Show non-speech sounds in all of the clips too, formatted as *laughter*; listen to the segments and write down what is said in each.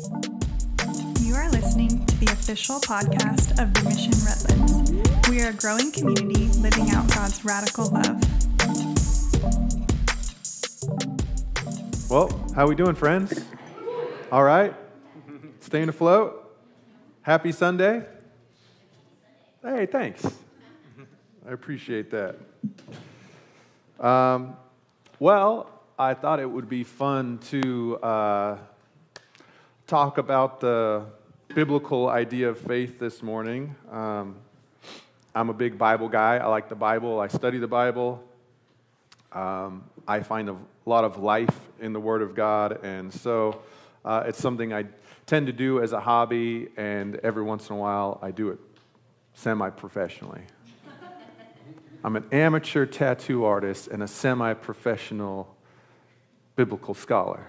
You are listening to the official podcast of the Mission Redlands. We are a growing community living out God's radical love. Well, how we doing, friends? All right? Staying afloat? Happy Sunday? Hey, thanks. I appreciate that. Um, well, I thought it would be fun to uh, talk about the biblical idea of faith this morning. Um, I'm a big Bible guy. I like the Bible. I study the Bible. Um, I find a lot of life in the Word of God, and so uh, it's something I tend to do as a hobby, and every once in a while I do it semi professionally. I'm an amateur tattoo artist and a semi professional biblical scholar.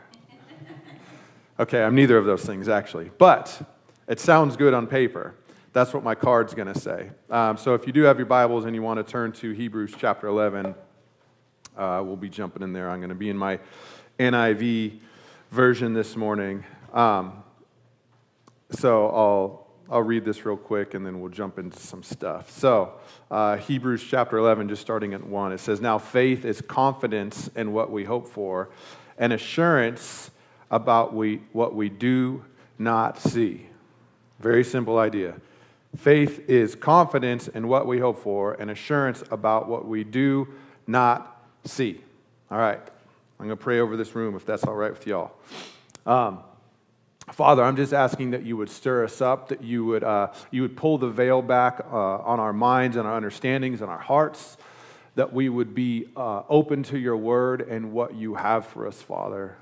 Okay, I'm neither of those things actually, but it sounds good on paper. That's what my card's going to say. Um, so if you do have your Bibles and you want to turn to Hebrews chapter 11, uh, we'll be jumping in there. I'm going to be in my NIV version this morning. Um, so I'll, I'll read this real quick and then we'll jump into some stuff. So, uh, Hebrews chapter 11, just starting at 1, it says, Now faith is confidence in what we hope for, and assurance about we, what we do not see. Very simple idea. Faith is confidence in what we hope for, and assurance about what we do not see. All right. I'm going to pray over this room if that's all right with y'all. Um, Father, I'm just asking that you would stir us up, that you would, uh, you would pull the veil back uh, on our minds and our understandings and our hearts, that we would be uh, open to your word and what you have for us, Father.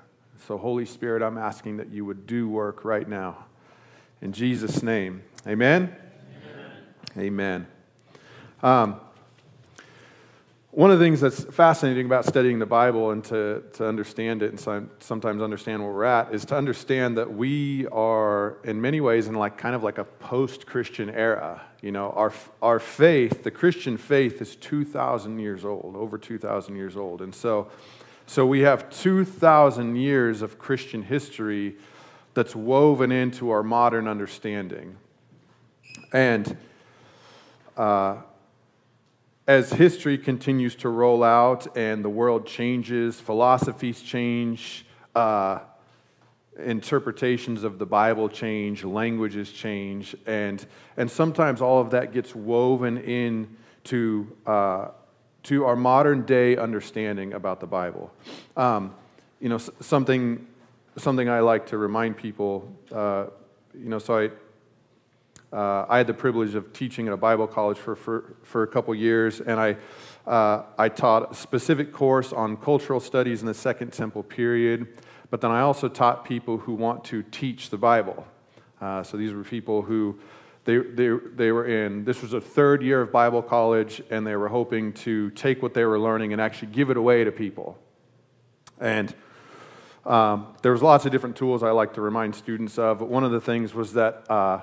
So, Holy Spirit, I'm asking that you would do work right now. In Jesus' name, amen? Amen. amen. Um, one of the things that's fascinating about studying the Bible and to, to understand it and sometimes understand where we're at is to understand that we are, in many ways, in like kind of like a post Christian era. You know, our, our faith, the Christian faith, is 2,000 years old, over 2,000 years old. And so, so we have 2,000 years of Christian history that's woven into our modern understanding. And uh, as history continues to roll out and the world changes, philosophies change, uh, interpretations of the Bible change, languages change, and, and sometimes all of that gets woven into uh, to our modern day understanding about the Bible. Um, you know, something, something I like to remind people, uh, you know, so I, uh, I had the privilege of teaching at a Bible college for, for, for a couple years, and I, uh, I taught a specific course on cultural studies in the Second Temple period, but then I also taught people who want to teach the Bible. Uh, so these were people who they, they, they were in, this was a third year of Bible college, and they were hoping to take what they were learning and actually give it away to people. And um, there was lots of different tools I like to remind students of, but one of the things was that uh,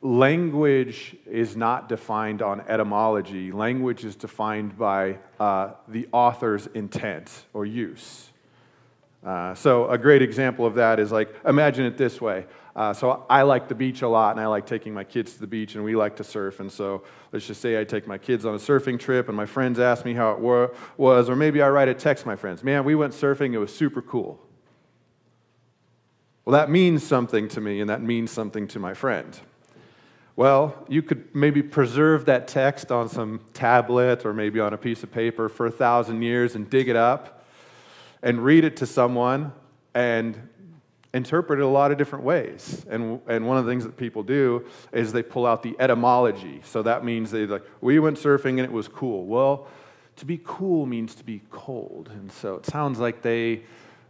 language is not defined on etymology. Language is defined by uh, the author's intent or use. Uh, so, a great example of that is like, imagine it this way. Uh, so, I like the beach a lot, and I like taking my kids to the beach, and we like to surf. And so, let's just say I take my kids on a surfing trip, and my friends ask me how it was, or maybe I write a text my friends, man, we went surfing, it was super cool. Well, that means something to me, and that means something to my friend. Well, you could maybe preserve that text on some tablet or maybe on a piece of paper for a thousand years and dig it up and read it to someone and interpret it a lot of different ways. And, and one of the things that people do is they pull out the etymology. So that means they like, we went surfing and it was cool. Well, to be cool means to be cold. And so it sounds like they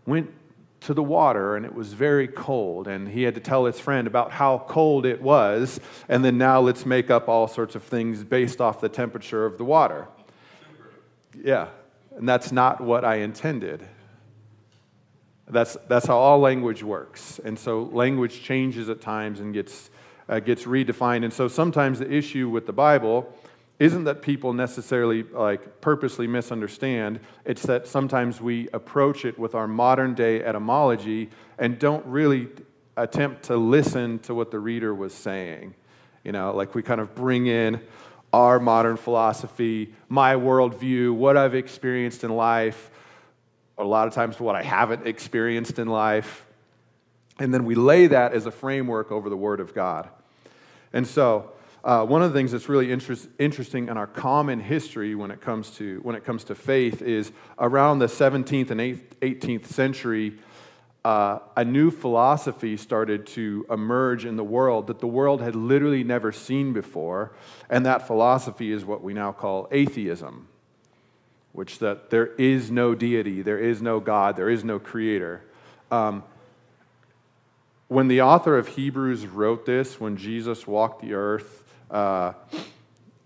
went to the water and it was very cold and he had to tell his friend about how cold it was and then now let's make up all sorts of things based off the temperature of the water yeah and that's not what i intended that's, that's how all language works. And so language changes at times and gets, uh, gets redefined. And so sometimes the issue with the bible isn't that people necessarily like purposely misunderstand. It's that sometimes we approach it with our modern day etymology and don't really attempt to listen to what the reader was saying. You know, like we kind of bring in our modern philosophy, my worldview, what I've experienced in life, a lot of times what I haven't experienced in life. And then we lay that as a framework over the Word of God. And so, uh, one of the things that's really interest, interesting in our common history when it comes to when it comes to faith is around the 17th and 18th century, uh, a new philosophy started to emerge in the world that the world had literally never seen before, and that philosophy is what we now call atheism, which that there is no deity, there is no God, there is no creator. Um, when the author of Hebrews wrote this, when Jesus walked the earth, uh,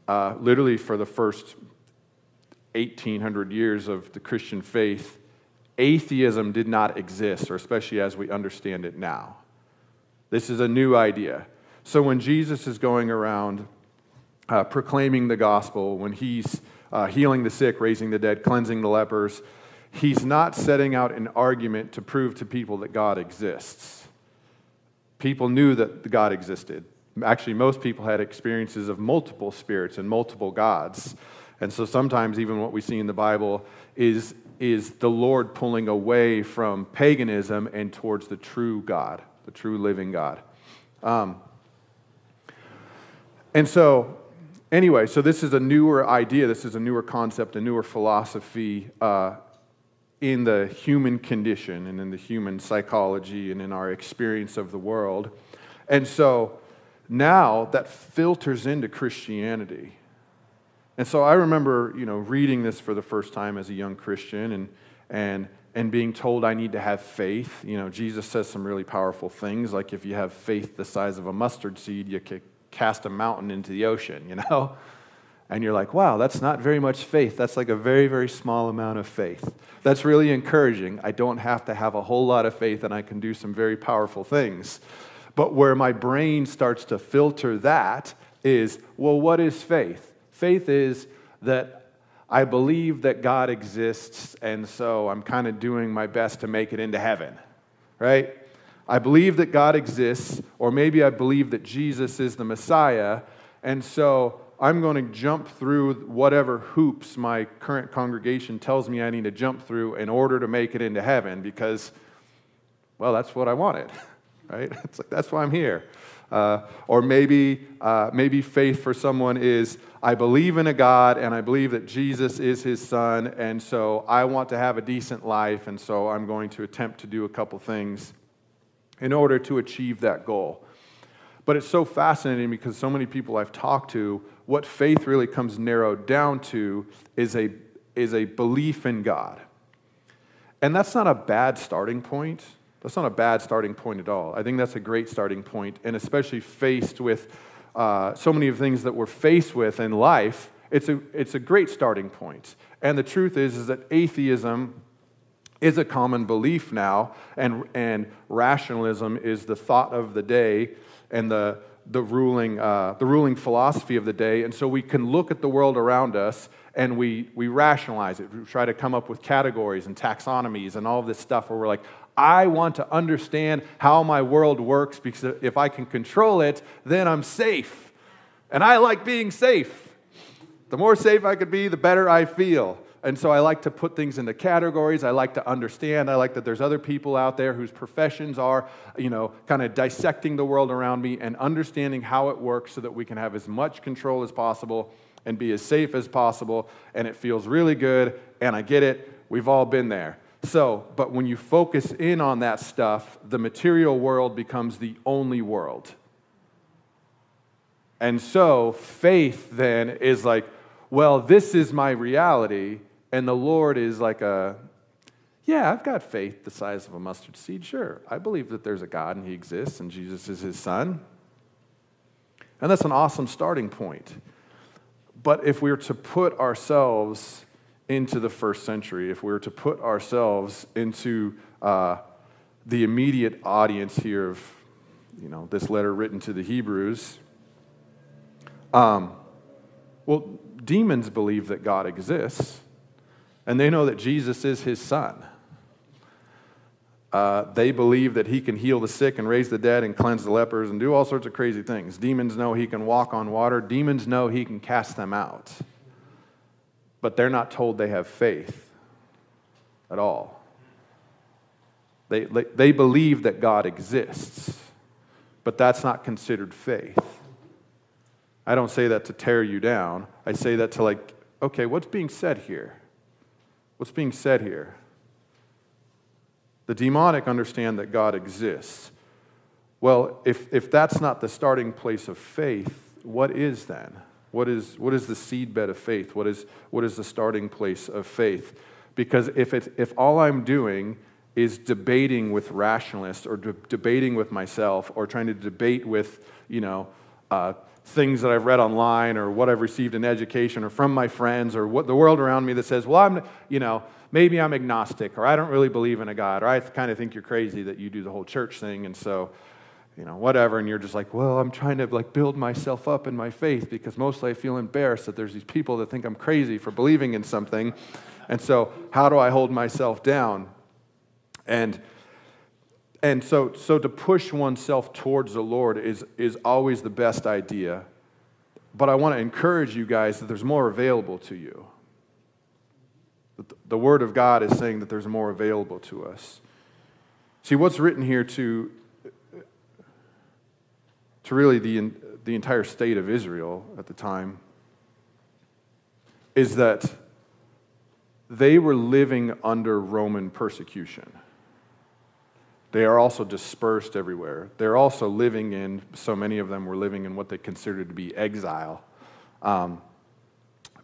uh, literally for the first 1800 years of the Christian faith, atheism did not exist, or especially as we understand it now. This is a new idea. So when Jesus is going around uh, proclaiming the gospel, when he's uh, healing the sick, raising the dead, cleansing the lepers, he's not setting out an argument to prove to people that God exists. People knew that God existed. Actually, most people had experiences of multiple spirits and multiple gods. And so sometimes, even what we see in the Bible is is the Lord pulling away from paganism and towards the true God, the true living God. Um, and so, anyway, so this is a newer idea, this is a newer concept, a newer philosophy uh, in the human condition and in the human psychology and in our experience of the world. And so, now that filters into Christianity. And so I remember, you know, reading this for the first time as a young Christian and, and, and being told I need to have faith. You know, Jesus says some really powerful things, like if you have faith the size of a mustard seed, you can cast a mountain into the ocean, you know? And you're like, wow, that's not very much faith. That's like a very, very small amount of faith. That's really encouraging. I don't have to have a whole lot of faith and I can do some very powerful things. But where my brain starts to filter that is, well, what is faith? Faith is that I believe that God exists, and so I'm kind of doing my best to make it into heaven, right? I believe that God exists, or maybe I believe that Jesus is the Messiah, and so I'm going to jump through whatever hoops my current congregation tells me I need to jump through in order to make it into heaven because, well, that's what I wanted, *laughs* right? *laughs* It's like, that's why I'm here. Uh, or maybe, uh, maybe faith for someone is I believe in a God and I believe that Jesus is his son, and so I want to have a decent life, and so I'm going to attempt to do a couple things in order to achieve that goal. But it's so fascinating because so many people I've talked to, what faith really comes narrowed down to is a, is a belief in God. And that's not a bad starting point. That's not a bad starting point at all. I think that's a great starting point, and especially faced with uh, so many of the things that we're faced with in life, it's a, it's a great starting point. And the truth is, is that atheism is a common belief now, and, and rationalism is the thought of the day and the, the, ruling, uh, the ruling philosophy of the day. And so we can look at the world around us and we, we rationalize it. We try to come up with categories and taxonomies and all this stuff where we're like, I want to understand how my world works because if I can control it, then I'm safe. And I like being safe. The more safe I could be, the better I feel. And so I like to put things into categories. I like to understand. I like that there's other people out there whose professions are, you know, kind of dissecting the world around me and understanding how it works so that we can have as much control as possible and be as safe as possible. And it feels really good. And I get it. We've all been there. So, but when you focus in on that stuff, the material world becomes the only world. And so, faith then is like, well, this is my reality. And the Lord is like a, yeah, I've got faith the size of a mustard seed. Sure. I believe that there's a God and He exists and Jesus is His Son. And that's an awesome starting point. But if we were to put ourselves into the first century, if we were to put ourselves into uh, the immediate audience here of you know, this letter written to the Hebrews, um, well, demons believe that God exists, and they know that Jesus is his son. Uh, they believe that he can heal the sick and raise the dead and cleanse the lepers and do all sorts of crazy things. Demons know he can walk on water, demons know he can cast them out. But they're not told they have faith at all. They, they believe that God exists, but that's not considered faith. I don't say that to tear you down. I say that to, like, okay, what's being said here? What's being said here? The demonic understand that God exists. Well, if, if that's not the starting place of faith, what is then? What is, what is the seedbed of faith? What is, what is the starting place of faith? Because if, it's, if all I'm doing is debating with rationalists or de- debating with myself or trying to debate with, you know, uh, things that I've read online or what I've received in education or from my friends or what the world around me that says, well, I'm, you know, maybe I'm agnostic or I don't really believe in a God or I kind of think you're crazy that you do the whole church thing and so, you know, whatever. And you're just like, well, I'm trying to like build myself up in my faith because mostly I feel embarrassed that there's these people that think I'm crazy for believing in something. And so, how do I hold myself down? And and so, so to push oneself towards the Lord is, is always the best idea. But I want to encourage you guys that there's more available to you. The Word of God is saying that there's more available to us. See, what's written here to, to really the, the entire state of Israel at the time is that they were living under Roman persecution. They are also dispersed everywhere. They're also living in, so many of them were living in what they considered to be exile um,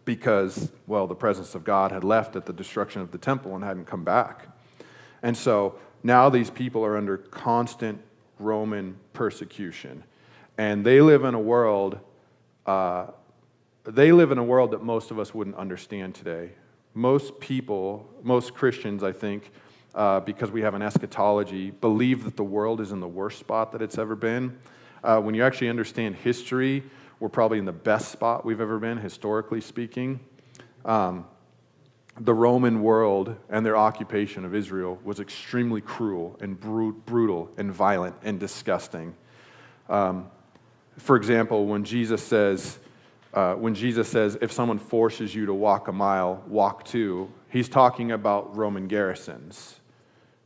because, well, the presence of God had left at the destruction of the temple and hadn't come back. And so now these people are under constant Roman persecution. And they live in a world, uh, they live in a world that most of us wouldn't understand today. Most people, most Christians, I think, uh, because we have an eschatology, believe that the world is in the worst spot that it's ever been. Uh, when you actually understand history, we're probably in the best spot we've ever been, historically speaking. Um, the Roman world and their occupation of Israel was extremely cruel and brutal and violent and disgusting. Um, for example, when Jesus says, uh, when Jesus says, if someone forces you to walk a mile, walk two, he's talking about Roman garrisons.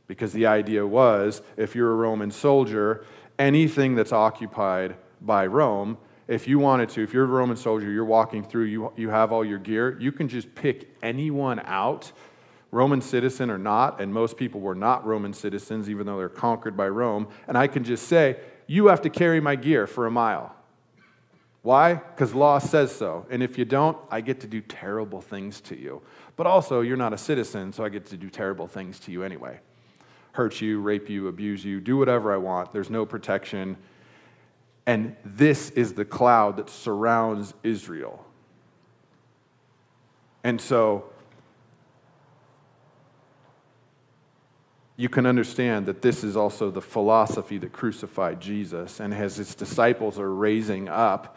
Because the idea was if you're a Roman soldier, anything that's occupied by Rome, if you wanted to, if you're a Roman soldier, you're walking through, you, you have all your gear, you can just pick anyone out, Roman citizen or not, and most people were not Roman citizens, even though they're conquered by Rome, and I can just say, you have to carry my gear for a mile. Why? Because law says so. And if you don't, I get to do terrible things to you. But also, you're not a citizen, so I get to do terrible things to you anyway hurt you, rape you, abuse you, do whatever I want. There's no protection. And this is the cloud that surrounds Israel. And so you can understand that this is also the philosophy that crucified Jesus. And as his disciples are raising up,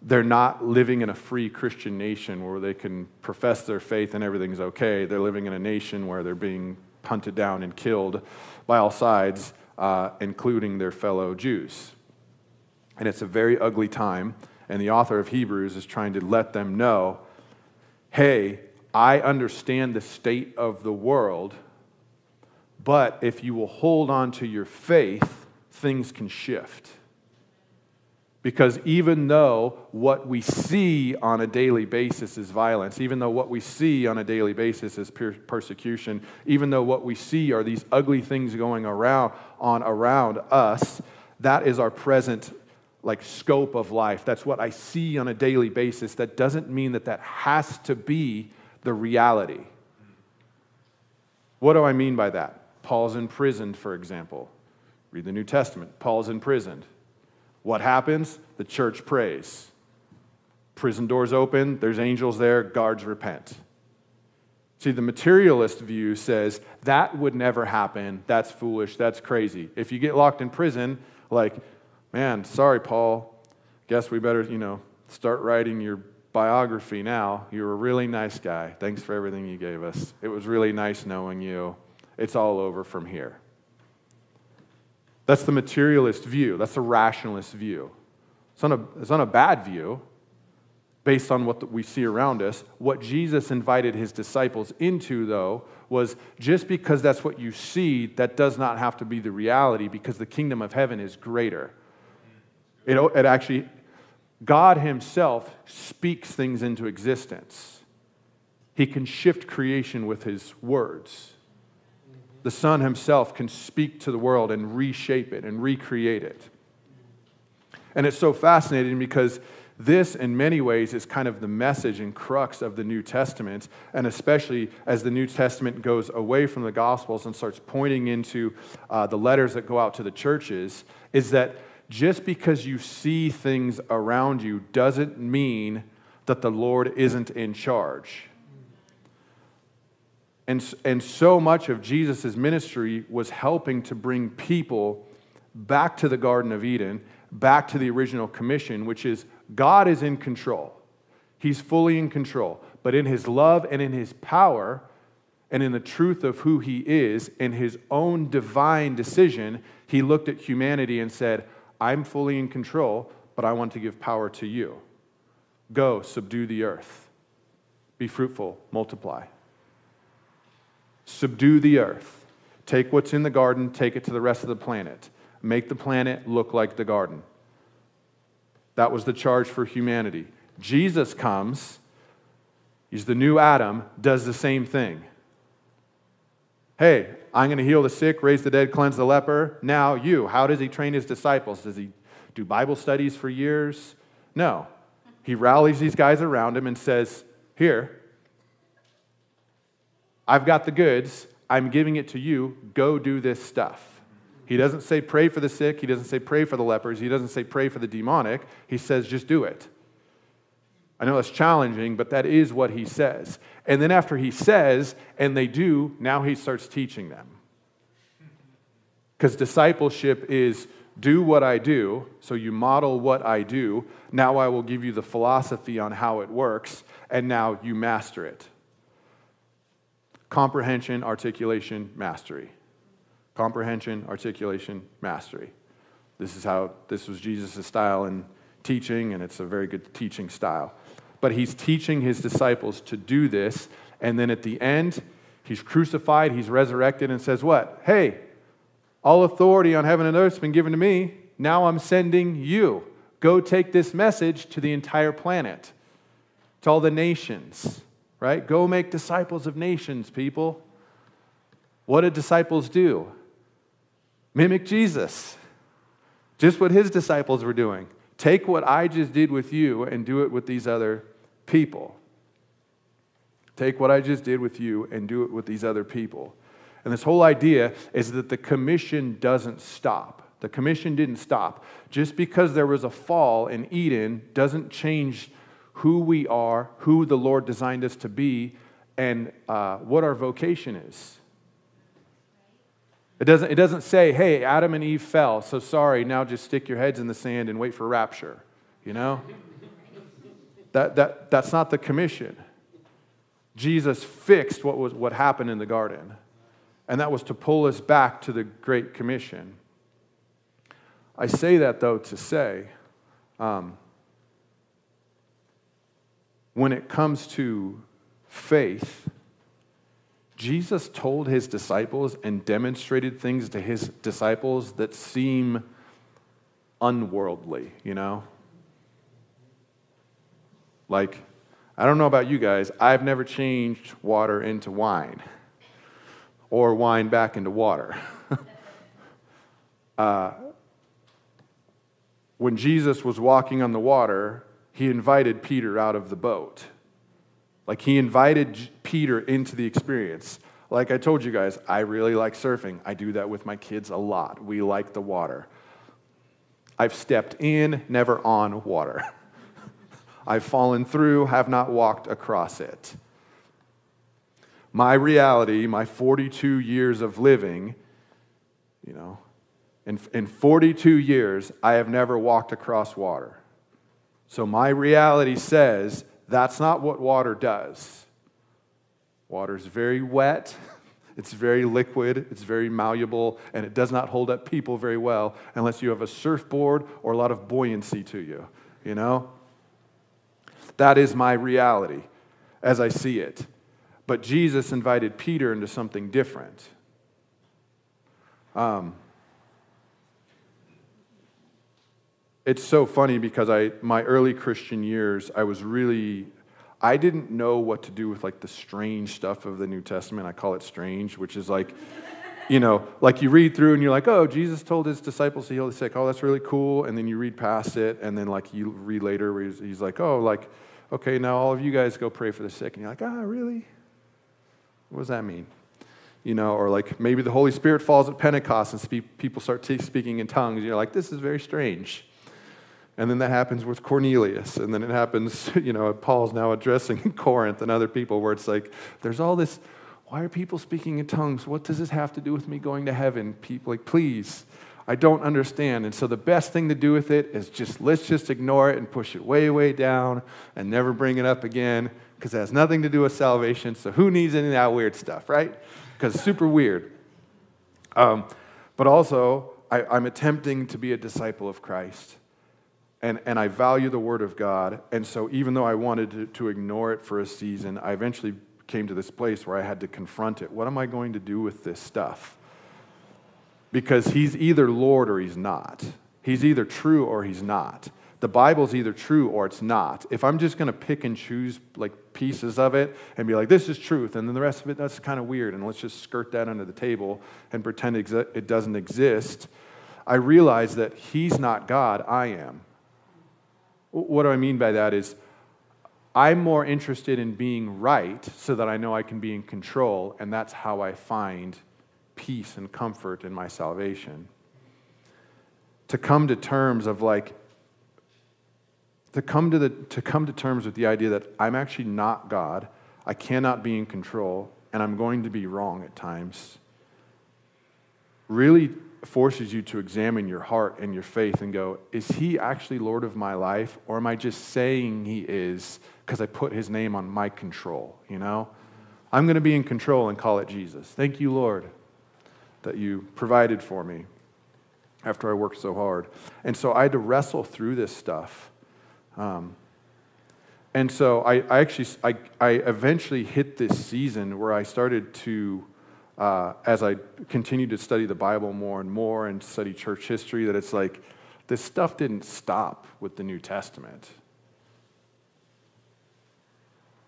they're not living in a free Christian nation where they can profess their faith and everything's okay. They're living in a nation where they're being hunted down and killed by all sides, uh, including their fellow Jews. And it's a very ugly time, and the author of Hebrews is trying to let them know hey, I understand the state of the world, but if you will hold on to your faith, things can shift. Because even though what we see on a daily basis is violence, even though what we see on a daily basis is persecution, even though what we see are these ugly things going around on around us, that is our present like scope of life. That's what I see on a daily basis. That doesn't mean that that has to be the reality. What do I mean by that? Paul's imprisoned, for example. Read the New Testament. Paul's imprisoned. What happens? The church prays. Prison doors open, there's angels there, guards repent. See, the materialist view says that would never happen. That's foolish. That's crazy. If you get locked in prison, like, man, sorry, Paul. Guess we better, you know, start writing your biography now. You're a really nice guy. Thanks for everything you gave us. It was really nice knowing you. It's all over from here. That's the materialist view, that's the rationalist view. It's not a, it's not a bad view based on what we see around us. What Jesus invited his disciples into, though, was just because that's what you see, that does not have to be the reality because the kingdom of heaven is greater. It, it actually, God himself speaks things into existence. He can shift creation with his words. The Son himself can speak to the world and reshape it and recreate it. And it's so fascinating because this, in many ways, is kind of the message and crux of the New Testament, and especially as the New Testament goes away from the Gospels and starts pointing into uh, the letters that go out to the churches, is that just because you see things around you doesn't mean that the Lord isn't in charge. And, and so much of Jesus' ministry was helping to bring people back to the Garden of Eden, back to the original commission, which is God is in control. He's fully in control. But in his love and in his power and in the truth of who he is, in his own divine decision, he looked at humanity and said, I'm fully in control, but I want to give power to you. Go, subdue the earth. Be fruitful, multiply. Subdue the earth. Take what's in the garden, take it to the rest of the planet. Make the planet look like the garden. That was the charge for humanity. Jesus comes, he's the new Adam, does the same thing. Hey, I'm going to heal the sick, raise the dead, cleanse the leper. Now, you. How does he train his disciples? Does he do Bible studies for years? No. He rallies these guys around him and says, Here, I've got the goods. I'm giving it to you. Go do this stuff. He doesn't say pray for the sick. He doesn't say pray for the lepers. He doesn't say pray for the demonic. He says just do it. I know that's challenging, but that is what he says. And then after he says, and they do, now he starts teaching them. Because discipleship is do what I do, so you model what I do. Now I will give you the philosophy on how it works, and now you master it. Comprehension, articulation, mastery. Comprehension, articulation, mastery. This is how, this was Jesus' style in teaching, and it's a very good teaching style. But he's teaching his disciples to do this, and then at the end, he's crucified, he's resurrected, and says, What? Hey, all authority on heaven and earth has been given to me. Now I'm sending you. Go take this message to the entire planet, to all the nations, right? Go make disciples of nations, people. What did disciples do? Mimic Jesus. Just what his disciples were doing. Take what I just did with you and do it with these other people. Take what I just did with you and do it with these other people. And this whole idea is that the commission doesn't stop. The commission didn't stop. Just because there was a fall in Eden doesn't change who we are, who the Lord designed us to be, and uh, what our vocation is. It doesn't, it doesn't say, hey, Adam and Eve fell, so sorry, now just stick your heads in the sand and wait for rapture. You know? that, that, that's not the commission. Jesus fixed what, was, what happened in the garden, and that was to pull us back to the Great Commission. I say that, though, to say um, when it comes to faith, Jesus told his disciples and demonstrated things to his disciples that seem unworldly, you know? Like, I don't know about you guys, I've never changed water into wine or wine back into water. *laughs* uh, when Jesus was walking on the water, he invited Peter out of the boat. Like he invited Peter into the experience. Like I told you guys, I really like surfing. I do that with my kids a lot. We like the water. I've stepped in, never on water. *laughs* I've fallen through, have not walked across it. My reality, my 42 years of living, you know, in, in 42 years, I have never walked across water. So my reality says that's not what water does. Water's very wet, *laughs* It's very liquid, it's very malleable, and it does not hold up people very well unless you have a surfboard or a lot of buoyancy to you, you know? That is my reality as I see it. But Jesus invited Peter into something different. Um, it's so funny because I, my early Christian years, I was really, I didn't know what to do with like the strange stuff of the New Testament. I call it strange, which is like, you know, like you read through and you're like, oh, Jesus told his disciples to heal the sick. Oh, that's really cool. And then you read past it, and then like you read later where he's, he's like, oh, like, okay, now all of you guys go pray for the sick. And you're like, ah, really? What does that mean? You know, or like maybe the Holy Spirit falls at Pentecost and speak, people start t- speaking in tongues. You're like, this is very strange. And then that happens with Cornelius. And then it happens, *laughs* you know, Paul's now addressing *laughs* Corinth and other people where it's like, there's all this, why are people speaking in tongues? What does this have to do with me going to heaven? People, like, please, I don't understand. And so the best thing to do with it is just, let's just ignore it and push it way, way down and never bring it up again because it has nothing to do with salvation. So who needs any of that weird stuff, right? Because super weird. Um, but also, I, I'm attempting to be a disciple of Christ and, and I value the Word of God. And so, even though I wanted to, to, ignore it for a season, I eventually came to this place where I had to confront it. What am I going to do with this stuff? Because He's either Lord or He's not. He's either true or He's not. The Bible's either true or it's not. If I'm just going to pick and choose like pieces of it and be like, this is truth, and then the rest of it, that's kind of weird, and let's just skirt that under the table and pretend it doesn't exist, I realize that He's not God, I am. What do I mean by that is I'm more interested in being right so that I know I can be in control, and that's how I find peace and comfort in my salvation. To come to terms of like, to come to, the, to come to terms with the idea that I'm actually not God, I cannot be in control, and I'm going to be wrong at times, really forces you to examine your heart and your faith and go, is he actually Lord of my life? Or am I just saying he is because I put his name on my control? You know? I'm going to be in control and call it Jesus. Thank you, Lord, that you provided for me after I worked so hard. And so I had to wrestle through this stuff. Um, and so I, I actually, I, I eventually hit this season where I started to uh, as I continue to study the Bible more and more and study church history that it's like this stuff didn't stop with the New Testament.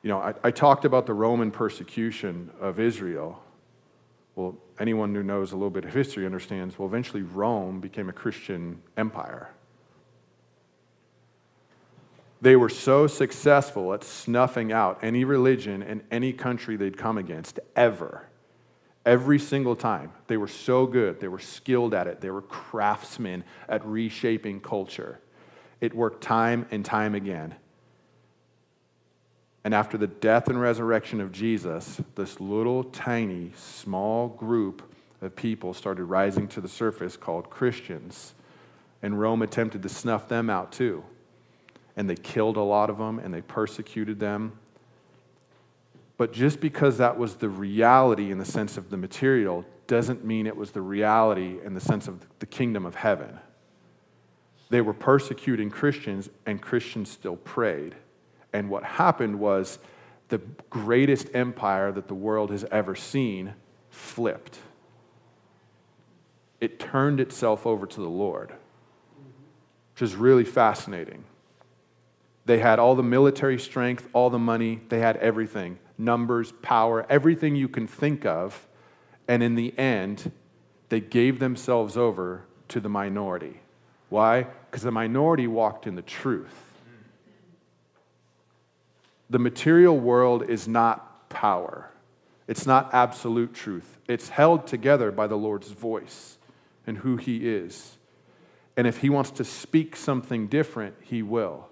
You know, I, I talked about the Roman persecution of Israel. Well, anyone who knows a little bit of history understands, well, eventually Rome became a Christian empire. They were so successful at snuffing out any religion in any country they'd come against ever Every single time. They were so good. They were skilled at it. They were craftsmen at reshaping culture. It worked time and time again. And after the death and resurrection of Jesus, this little tiny, small group of people started rising to the surface called Christians. And Rome attempted to snuff them out too. And they killed a lot of them and they persecuted them but just because that was the reality in the sense of the material doesn't mean it was the reality in the sense of the kingdom of heaven. They were persecuting Christians, and Christians still prayed. And what happened was the greatest empire that the world has ever seen flipped. It turned itself over to the Lord, which is really fascinating. They had all the military strength, all the money, they had everything numbers, power, everything you can think of. And in the end, they gave themselves over to the minority. Why? Because the minority walked in the truth. The material world is not power, it's not absolute truth. It's held together by the Lord's voice and who He is. And if He wants to speak something different, He will.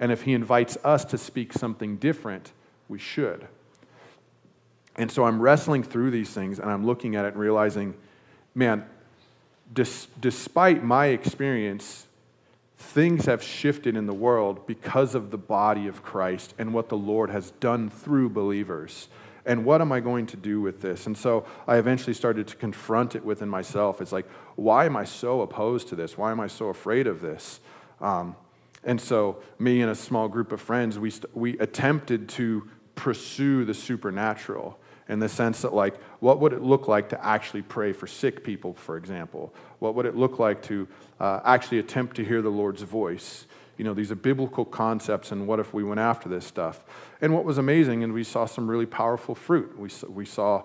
And if He invites us to speak something different, we should. And so I'm wrestling through these things and I'm looking at it and realizing, man, despite my experience, things have shifted in the world because of the body of Christ and what the Lord has done through believers. And what am I going to do with this? And so I eventually started to confront it within myself. It's like, why am I so opposed to this? Why am I so afraid of this? Um, and so, me and a small group of friends, we, st- we attempted to pursue the supernatural in the sense that, like, what would it look like to actually pray for sick people, for example? What would it look like to uh, actually attempt to hear the Lord's voice? You know, these are biblical concepts, and what if we went after this stuff? And what was amazing, and we saw some really powerful fruit. We, we saw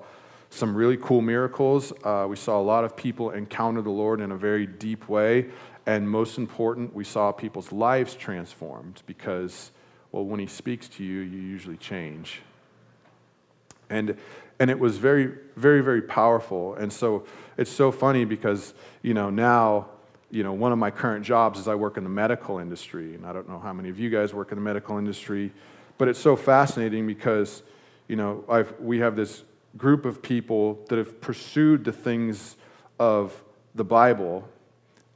some really cool miracles. Uh, we saw a lot of people encounter the Lord in a very deep way. And most important, we saw people's lives transformed because, well, when He speaks to you, you usually change. And, and it was very, very, very powerful. And so it's so funny because, you know, now, you know, one of my current jobs is I work in the medical industry. And I don't know how many of you guys work in the medical industry, but it's so fascinating because, you know, I've, we have this group of people that have pursued the things of the Bible.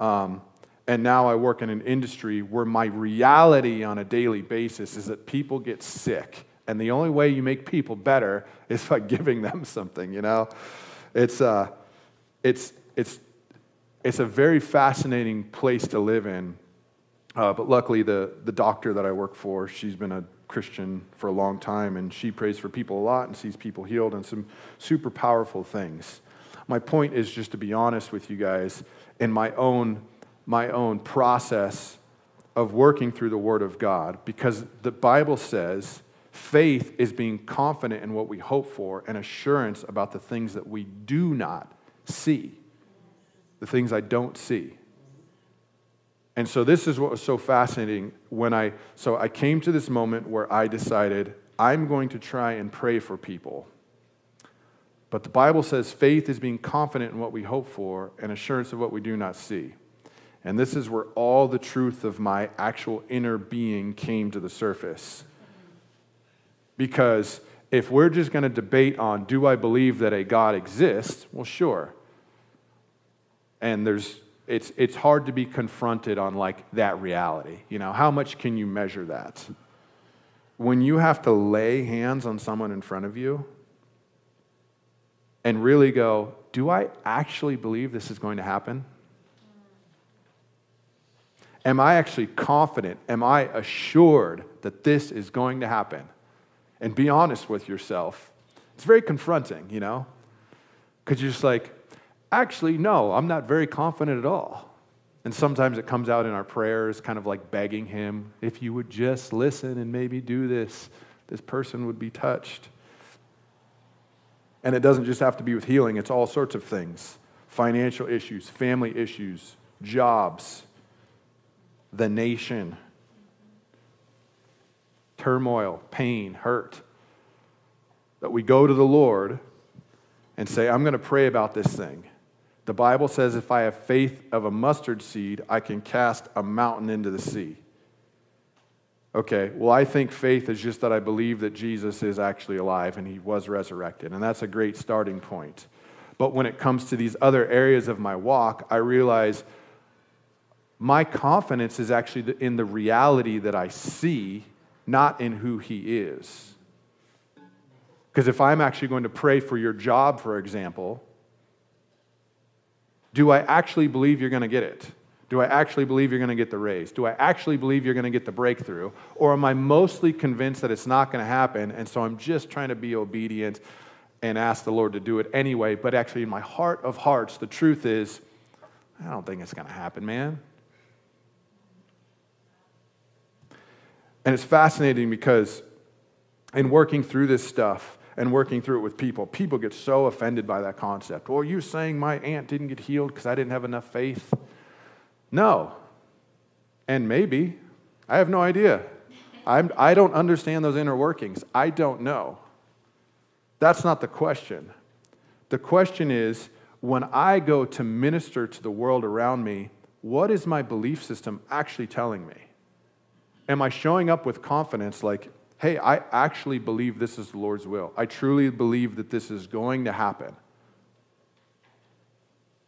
Um, and now I work in an industry where my reality on a daily basis is that people get sick and the only way you make people better is by *laughs* giving them something, you know? It's, uh, it's, it's, it's a very fascinating place to live in. Uh, but luckily, the, the doctor that I work for, she's been a Christian for a long time, and she prays for people a lot and sees people healed and some super powerful things. My point is just to be honest with you guys in my own, my own process of working through the Word of God, because the Bible says Faith is being confident in what we hope for and assurance about the things that we do not see, the things I don't see. And so this is what was so fascinating when I so I came to this moment where I decided I'm going to try and pray for people. But the Bible says faith is being confident in what we hope for and assurance of what we do not see. And this is where all the truth of my actual inner being came to the surface. Because if we're just going to debate on, do I believe that a God exists? Well, sure. And there's, it's, it's hard to be confronted on like that reality. You know, how much can you measure that? When you have to lay hands on someone in front of you and really go, do I actually believe this is going to happen? Am I actually confident? Am I assured that this is going to happen? and be honest with yourself. It's very confronting, you know? Because you're just like, actually, no, I'm not very confident at all. And sometimes it comes out in our prayers, kind of like begging Him, if you would just listen and maybe do this, this person would be touched. And it doesn't just have to be with healing, it's all sorts of things financial issues, family issues, jobs, the nation turmoil, pain, hurt, that we go to the Lord and say, I'm going to pray about this thing. The Bible says if I have faith of a mustard seed, I can cast a mountain into the sea. Okay, well, I think faith is just that I believe that Jesus is actually alive and he was resurrected, and that's a great starting point. But when it comes to these other areas of my walk, I realize my confidence is actually in the reality that I see not in who He is. Because if I'm actually going to pray for your job, for example, do I actually believe you're going to get it? Do I actually believe you're going to get the raise? Do I actually believe you're going to get the breakthrough? Or am I mostly convinced that it's not going to happen, and so I'm just trying to be obedient and ask the Lord to do it anyway? But actually, in my heart of hearts, the truth is, I don't think it's going to happen, man. And it's fascinating because in working through this stuff and working through it with people, people get so offended by that concept. Well, you saying my aunt didn't get healed because I didn't have enough faith? No. And maybe. I have no idea. I'm, I don't understand those inner workings. I don't know. That's not the question. The question is when I go to minister to the world around me, what is my belief system actually telling me? Am I showing up with confidence like, hey, I actually believe this is the Lord's will? I truly believe that this is going to happen.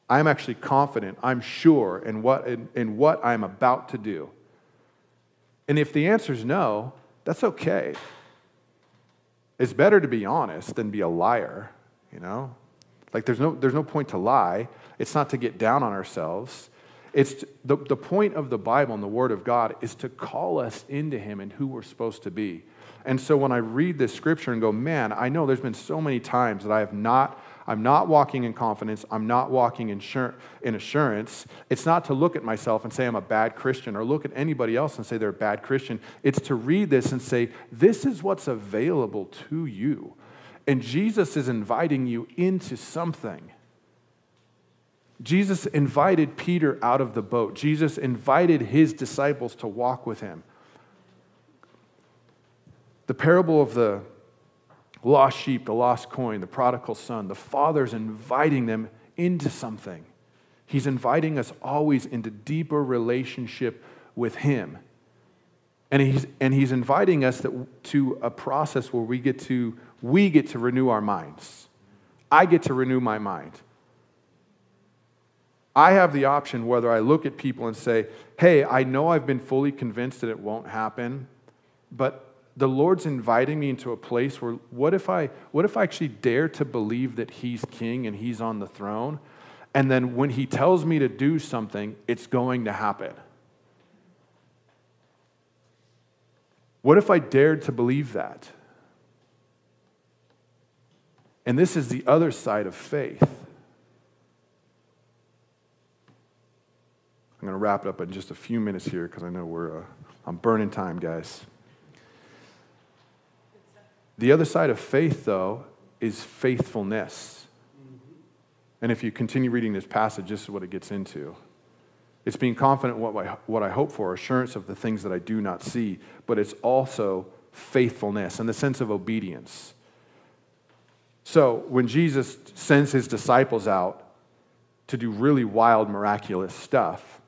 I'm actually confident, I'm sure in what, in, in what I'm about to do. And if the answer is no, that's okay. It's better to be honest than be a liar, you know? Like there's no, there's no point to lie. It's not to get down on ourselves. It's the, the point of the Bible and the Word of God is to call us into Him and who we're supposed to be. And so when I read this scripture and go, man, I know there's been so many times that I have not, I'm not walking in confidence, I'm not walking in, in assurance. It's not to look at myself and say I'm a bad Christian or look at anybody else and say they're a bad Christian. It's to read this and say, this is what's available to you. And Jesus is inviting you into something. Jesus invited Peter out of the boat. Jesus invited his disciples to walk with him. The parable of the lost sheep, the lost coin, the prodigal son, the father's inviting them into something. He's inviting us always into deeper relationship with him. And he's, and he's inviting us that, to a process where we get to we get to renew our minds. I get to renew my mind. I have the option whether I look at people and say, hey, I know I've been fully convinced that it won't happen, but the Lord's inviting me into a place where what if I what if I actually dare to believe that he's king and he's on the throne? And then when he tells me to do something, it's going to happen. What if I dared to believe that? And this is the other side of faith. I'm going to wrap it up in just a few minutes here because I know we're, uh, I'm burning time, guys. The other side of faith, though, is faithfulness. And if you continue reading this passage, this is what it gets into. It's being confident what I, what I hope for, assurance of the things that I do not see, but it's also faithfulness and the sense of obedience. So when Jesus sends his disciples out to do really wild, miraculous stuff,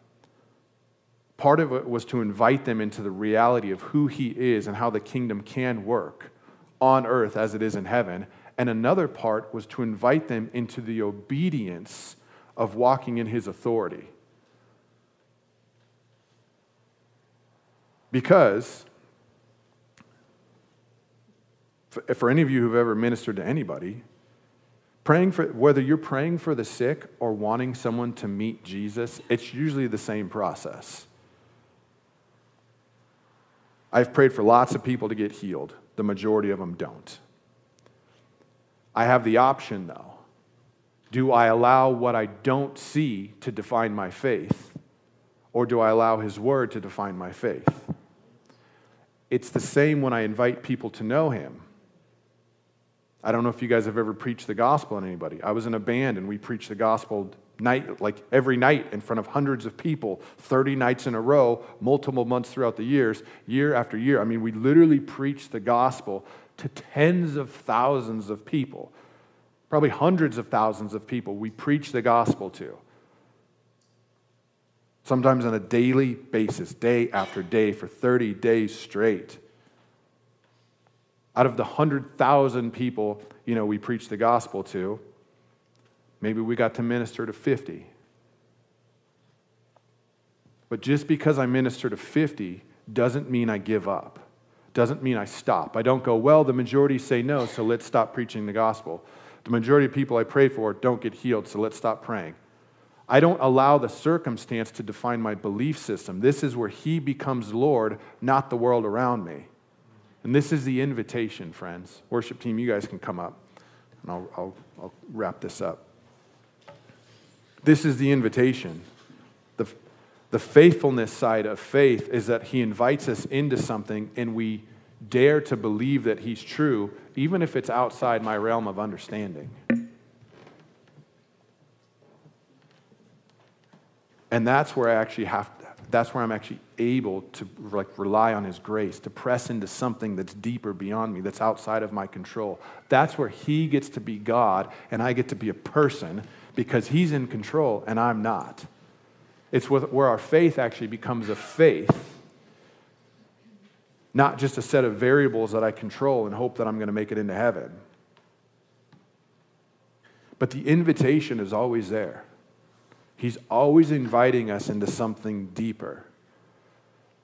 part of it was to invite them into the reality of who he is and how the kingdom can work on earth as it is in heaven. And another part was to invite them into the obedience of walking in his authority. Because for any of you who've ever ministered to anybody, praying for whether you're praying for the sick or wanting someone to meet Jesus, it's usually the same process. I've prayed for lots of people to get healed. The majority of them don't. I have the option though. Do I allow what I don't see to define my faith? Or do I allow His Word to define my faith? It's the same when I invite people to know Him. I don't know if you guys have ever preached the gospel on anybody. I was in a band and we preached the gospel night, like every night in front of hundreds of people, 30 nights in a row, multiple months throughout the years, year after year. I mean, we literally preached the gospel to tens of thousands of people, probably hundreds of thousands of people we preached the gospel to. Sometimes on a daily basis, day after day, for 30 days straight. Out of the 100,000 people, you know, we preached the gospel to, maybe we got to minister to 50. But just because I minister to 50 doesn't mean I give up. Doesn't mean I stop. I don't go, well, the majority say no, so let's stop preaching the gospel. The majority of people I pray for don't get healed, so let's stop praying. I don't allow the circumstance to define my belief system. This is where He becomes Lord, not the world around me. And this is the invitation, friends. Worship team, you guys can come up, and I'll, I'll, I'll wrap this up. This is the invitation. The, the faithfulness side of faith is that He invites us into something and we dare to believe that He's true, even if it's outside my realm of understanding. And that's where I actually have that's where I'm actually able to like rely on his grace, to press into something that's deeper beyond me, that's outside of my control. That's where he gets to be God and I get to be a person because he's in control and I'm not. It's where our faith actually becomes a faith, not just a set of variables that I control and hope that I'm going to make it into heaven. But the invitation is always there. He's always inviting us into something deeper.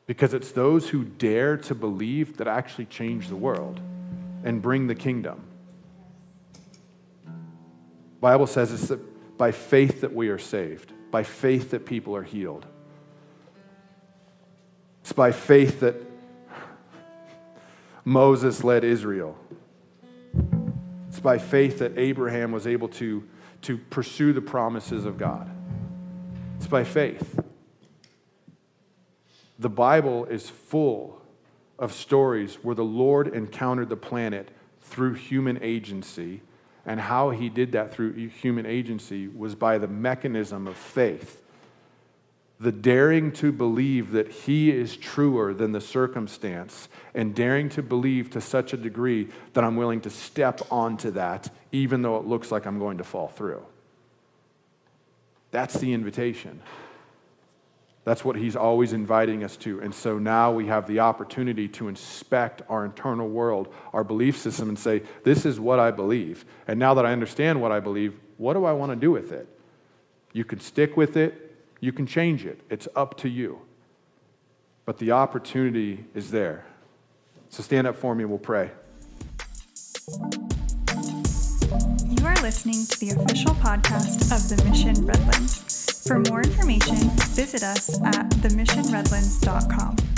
Because it's those who dare to believe that actually change the world. and bring the kingdom. Bible says it's that by faith that we are saved, by faith that people are healed. It's by faith that Moses led Israel. It's by faith that Abraham was able to, to pursue the promises of God. It's by faith. The Bible is full of stories where the Lord encountered the planet through human agency, and how he did that through human agency was by the mechanism of faith. The daring to believe that he is truer than the circumstance, and daring to believe to such a degree that I'm willing to step onto that, even though it looks like I'm going to fall through. That's the invitation. That's what he's always inviting us to. And so now we have the opportunity to inspect our internal world, our belief system, and say, This is what I believe. And now that I understand what I believe, what do I want to do with it? You can stick with it, you can change it. It's up to you. But the opportunity is there. So stand up for me, we'll pray. You are listening to the official podcast of the Mission Redlands. For more information, visit us at themissionredlands.com.